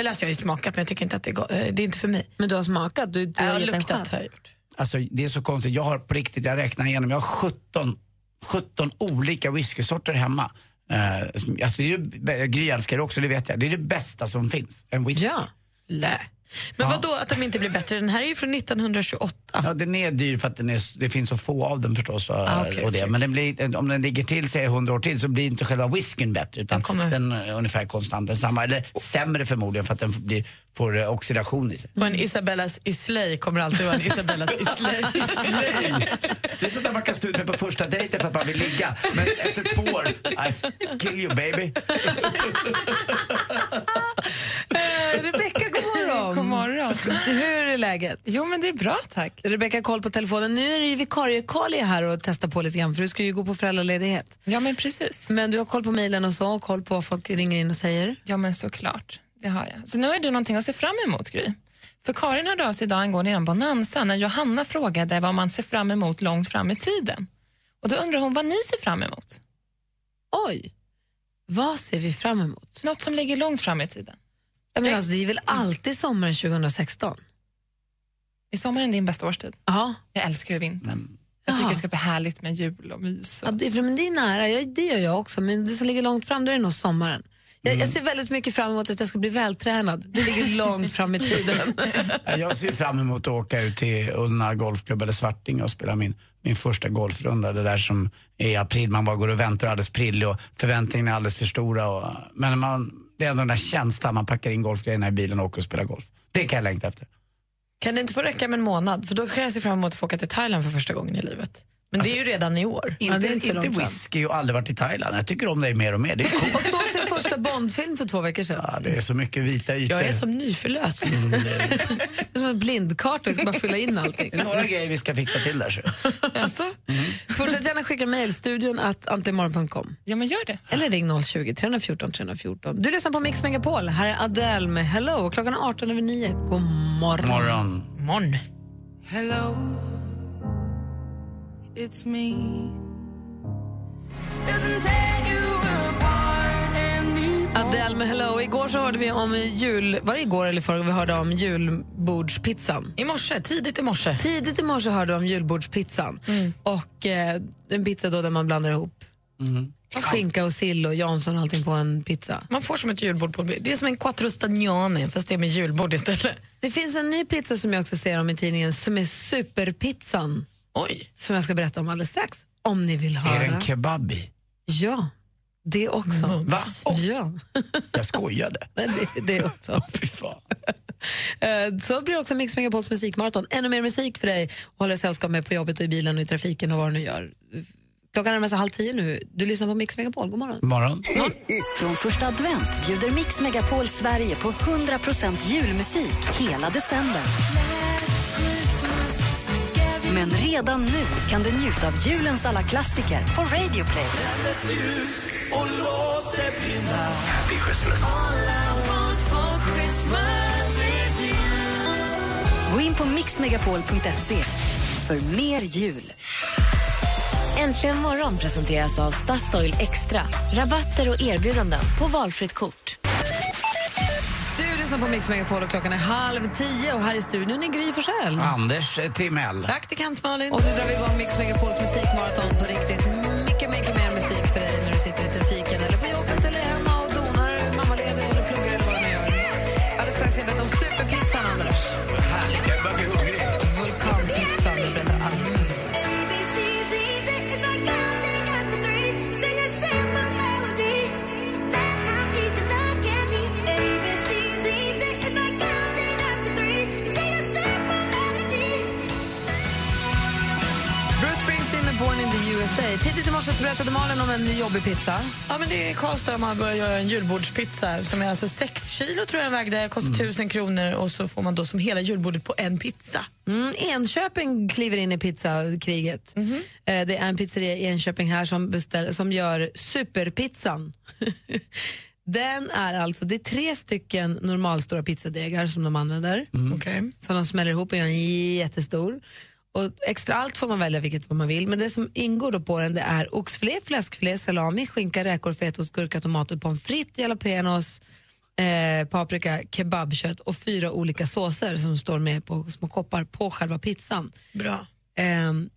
Eller alltså jag har ju smakat men jag tycker inte att det är gott. Eh, Det är inte för mig. Men du har smakat? Du, du Jag har luktat har jag gjort. Alltså det är så konstigt. Jag har på riktigt, jag räknar igenom, jag har 17, 17 olika whiskysorter hemma. Uh, alltså det är ju, Gry älskar det också, det vet jag. Det är det bästa som finns, en whisky. Ja. Lä. Men vad då att de inte blir bättre? Den här är ju från 1928. Ja, den är dyr för att den är, det finns så få av den förstås. Ah, okej, och det. Men den blir, om den ligger till sig 100 år till så blir inte själva whiskyn bättre utan den, är ungefär konstant densamma. Eller sämre förmodligen för att den blir, får eh, oxidation i sig. Och en Isabellas Islay kommer alltid vara en Isabellas Islay. Det är sånt där man kan stå ut med på första dejten för att man vill ligga. Men efter två år, I kill you baby. Eh, morgon. Hur är läget? Jo, men det är bra tack. Rebecka koll på telefonen. Nu är det ju vikarie Kali här och testar på lite grann för du ska ju gå på föräldraledighet. Ja, men precis. Men du har koll på mejlen och så och koll på vad folk ringer in och säger. Ja, men såklart. Det har jag. Så nu har du någonting att se fram emot, Gry. För Karin hörde av sig idag angående en bonanza när Johanna frågade vad man ser fram emot långt fram i tiden. Och då undrar hon vad ni ser fram emot. Oj, vad ser vi fram emot? Något som ligger långt fram i tiden. Jag menar, alltså, det är väl alltid sommaren 2016? Är sommaren din bästa årstid? Ja. Jag älskar ju vintern. Jag tycker det ska bli härligt med jul och mys. Ja, det, men det är nära, jag, det gör jag också. Men det som ligger långt fram då är det nog sommaren. Jag, jag ser väldigt mycket fram emot att jag ska bli vältränad. Det ligger långt fram i tiden. Ja, Jag ser fram emot att åka ut till Ullna Golfklubb eller Svarting och spela min, min första golfrunda. Det där som är i april, man bara går och väntar alldeles prillig och förväntningarna är alldeles för stora. Och, men man, det är ändå den där känslan, man packar in golfgrejerna i bilen och åker och spelar golf. Det kan jag längta efter. Kan det inte få räcka med en månad? För då kan jag se fram emot att få åka till Thailand för första gången i livet. Men det är ju redan i år. Inte, inte, whisky och aldrig varit i Thailand. Jag tycker om dig mer och mer. Det är coolt. Och såg sin första Bondfilm för två veckor sedan. Ja, det är så mycket vita ytor. Jag är som nyförlöst. Mm, det- Det är som en blindkarta, vi ska bara fylla in allting. det är några grejer vi ska fixa till där. Så. Alltså? Fortsätt gärna skicka mejl, studion att antimorgon.com. Ja, men gör det. Eller ring 020 314 314. Du lyssnar på Mix Megapol. Här är Adele med Hello. Klockan är 18 över 9. God morgon. Morgon. Morgon. Hello, it's me. Adele med Hello. Igår så hörde vi om jul... Var det igår eller förra vi hörde om julbordspizzan? I morse, tidigt i morse. Tidigt i morse hörde vi om julbordspizzan. Och eh, en pizza då där man blandar ihop skinka och sill och Jansson och allting på en pizza. Man får som ett julbord på Det är som en quattro stagione fast det är med julbord istället. Det finns en ny pizza som jag också ser om i tidningen som är superpizzan. Oj. Som jag ska berätta om alldeles strax. Om ni vill höra. Är det en kebab i? Ja, det också. Va? Ja. Jag skojade. Nej, det, det också. Fy fan. Eh, Så blir det också Mix Megapols musikmaraton. Ännu mer musik för dig och håller sällskap med på jobbet och i bilen och i trafiken och vad du nu gör. Klockan närmar sig halv tio nu. Du lyssnar på Mix Megapol. God morgon. Morgon. Från första advent bjuder Mix Megapol Sverige på 100% julmusik hela december. Men redan nu kan du njuta av julens alla klassiker på Radio Play. Happy Christmas. Gå in på mixmegapol.se för mer jul. Äntligen morgon presenteras av Statoil Extra. Rabatter och erbjudanden på valfritt kort. Lyssnar på Mix Megapol och klockan är halv tio och här i studion är Gry Forssell. Anders Timell. Praktikant Malin. Och nu drar vi igång Mix Megapols musikmaraton på riktigt. Mycket, mycket mer musik för dig när du sitter i trafiken eller på jobbet eller hemma och donar, mammaledig eller pluggar eller vad du nu gör. Alldeles strax ska jag berätta om superpizzan, Anders. Berättade Malin om en jobbig pizza. Ja, men det är Karlstad man börjar göra en julbordspizza som är alltså 6 kilo tror jag den vägde, kostar 1000 kronor och så får man då som hela julbordet på en pizza. Mm, Enköping kliver in i pizzakriget. Eh, Det är en pizzeria i Enköping här som, beställ, som gör superpizzan. Den är alltså, det är tre stycken normalstora pizzadegar som de använder. Okej. Som de smäller ihop och gör en jättestor. Och extra allt får man välja vilket man vill. Men det som ingår då på den det är oxfilé, fläskfilé, salami, skinka, räkor, fetaost, gurka, tomater, pommes frites, jalapenos, eh, paprika, kebabkött och fyra olika såser som står med på små koppar på själva pizzan. Bra. Ehm,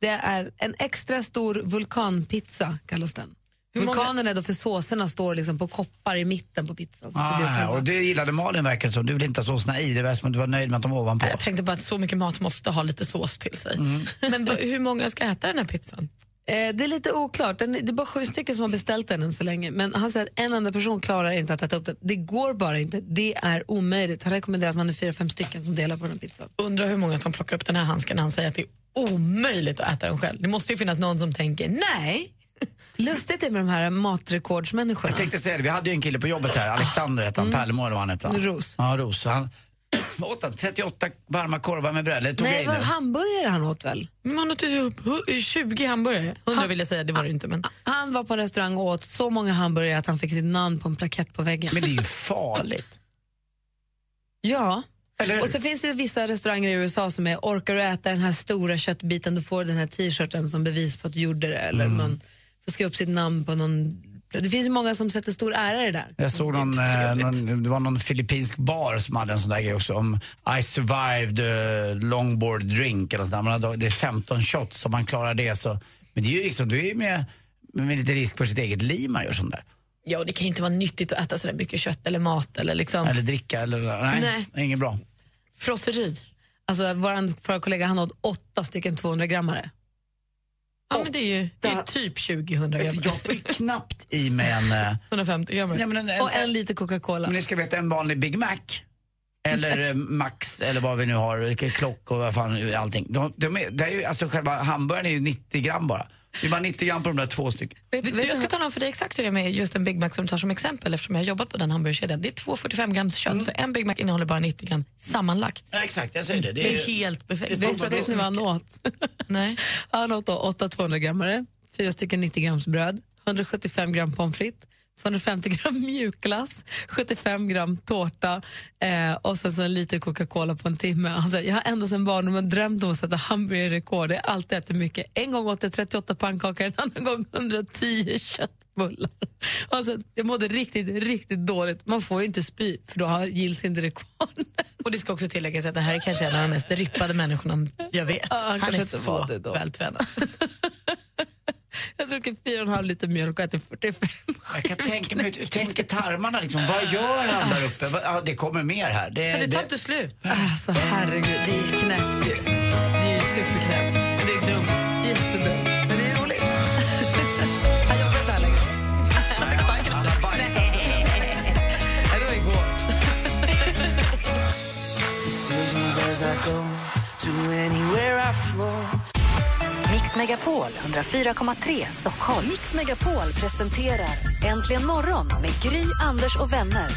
det är en extra stor vulkanpizza kallas den. Vulkanen är då för såserna står liksom på koppar i mitten på pizzan. Så det Ah, ja, själva- och det gillade Malin verkar det som. Du vill inte ha såserna i, det var som att du var nöjd med att de var ovanpå. Jag tänkte bara att så mycket mat måste ha lite sås till sig. Men va- hur många ska äta den här pizzan? Eh, det är lite oklart. Den, det är bara sju stycken som har beställt den än så länge. Men han säger att en enda person klarar inte att äta upp den. Det går bara inte. Det är omöjligt. Han rekommenderar att man är fyra, fem stycken som delar på den här pizzan. Undrar hur många som plockar upp den här handsken när han säger att det är omöjligt att äta den själv. Det måste ju finnas någon som tänker nej. Lustigt är med de här matrekordsmänniskorna. Jag tänkte säga det, vi hade ju en kille på jobbet här, Alexander hette han, Pärlemo eller vad han hette va? Ros. Ja, Ros. Han åt han 38 varma korvar med bröd, eller tog Nej, vad nu? hamburgare han åt väl? Men man åt ju upp hu- 20 hamburgare. 100 vill jag säga, det var det inte. Men... Han var på en restaurang och åt så många hamburgare att han fick sitt namn på en plakett på väggen. Men det är ju farligt. Ja. Och så finns det vissa restauranger i USA som är orkar du äta den här stora köttbiten, då får du den här t-shirten som bevis på att du gjorde det. Eller Mm. man får skriva upp sitt namn på någon... Det finns ju många som sätter stor ära i det där. Jag såg någon, eh, någon, det var någon filippinsk bar som hade en sån där grej också om I survived uh, longboard drink eller sånt där. Man hade, det är 15 shots, om man klarar det så. Men det är ju liksom, du är ju med, med lite risk för sitt eget liv man gör sånt där. Ja, och det kan ju inte vara nyttigt att äta så där mycket kött eller mat. Eller liksom. Eller dricka eller, nej, Nej. det inget bra. Frosseri. Alltså, vår förra kollega han åt åtta stycken 200-grammare. Ja, men det är ju det är typ 2000 Vet gram. Jag får ju knappt i mig en... eh, 150 gram. Nej, men en, en, Och en liter Coca-Cola. Men ni ska veta en vanlig Big Mac. Eller eh, Max eller vad vi nu har, vilken klock och vad fan allting. De, de är, det är ju, alltså själva hamburgaren är ju 90 gram bara. Det bara 90 gram på de där två stycken. Vet, du, jag ska tala om för dig exakt hur det är med just en Big Mac som du tar som exempel eftersom jag har jobbat på den hamburgerkedjan. Det är 245 grams kött, så en Big Mac innehåller bara 90 gram sammanlagt. Ja, exakt, jag säger det. Det är, är, helt perfekt. Vet du vad det vad han åt? Nej. Han åt då åtta 200-grammare, fyra stycken 90 grams bröd, 175 gram pommes frites, 250 gram mjukglass, 75 gram tårta eh, och sen så en liter Coca-Cola på en timme. Alltså, jag har ända sedan barndomen drömt om att sätta hamburgerrekord. Jag har alltid ätit mycket. En gång åt jag 38 pannkakor, en annan gång 110 köttbullar. Alltså, jag mådde riktigt, riktigt dåligt. Man får ju inte spy, för då gills inte rekordet. Och det ska också tilläggas att det här är kanske en av de mest rippade människorna jag vet. Ja, han han är så vältränad. Jag har druckit 4,5 liter mjölk och ätit 45 jag kan tänka mig, hur tänker tarmarna liksom? Vad gör han där uppe? Ja, det kommer mer här. Det, Men det tar det, inte slut. Alltså herregud, det är knäppt ju. Det är ju superknäppt. Det är dumt. Jättedumt. Men det är roligt. Han jobbar inte här längre. Han fick sparken efter det. Nej. Nej, det var igår. Mix Megapol 104,3 Stockholm. Mix Megapol presenterar Äntligen morgon med Gry, Anders och vänner.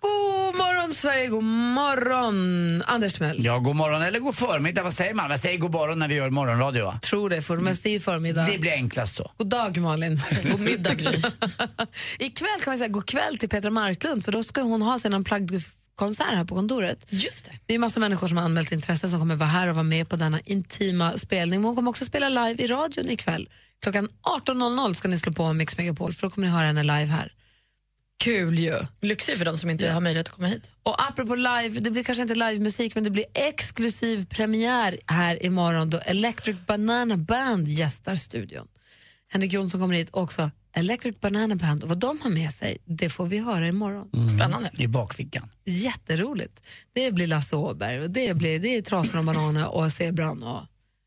God morgon Sverige. God morgon, Anders Timell. Ja, god morgon eller god förmiddag. Vad säger man? Vad säger god morgon när vi gör morgonradio? Va? Tror det, för det mesta är ju förmiddag. Det blir enklast så. God dag, Malin. God middag, Gry. Ikväll kan vi säga god kväll till Petra Marklund, för då ska hon ha sin unplugged konsert här på kontoret. Just det. Det är massa människor som har anmält intresse som kommer vara här och vara med på denna intima spelning. Men hon kommer också spela live i radion ikväll. Klockan 18.00 ska ni slå på Mix Megapol för då kommer ni höra henne live här. Kul ju! Lyxigt för de som inte har möjlighet att komma hit. Och apropå live, det blir kanske inte livemusik men det blir exklusiv premiär här imorgon då Electric Banana Band gästar studion. Henrik Jonsson kommer hit också. Electric Banana Band och vad de har med sig, det får vi höra imorgon. Spännande. I bakfickan. Jätteroligt. Det blir Lasse Åberg och det, blir, det är Trasan och Bananer och Zebran och...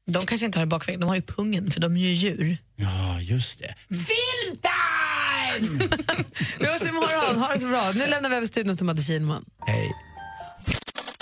De kanske inte har det bakvägen, de har ju pungen för de är ju djur. Ja, just det. Filmtime! vi hörs imorgon, ha det så bra. Nu lämnar vi över studion till Madde Kihlman. Hej.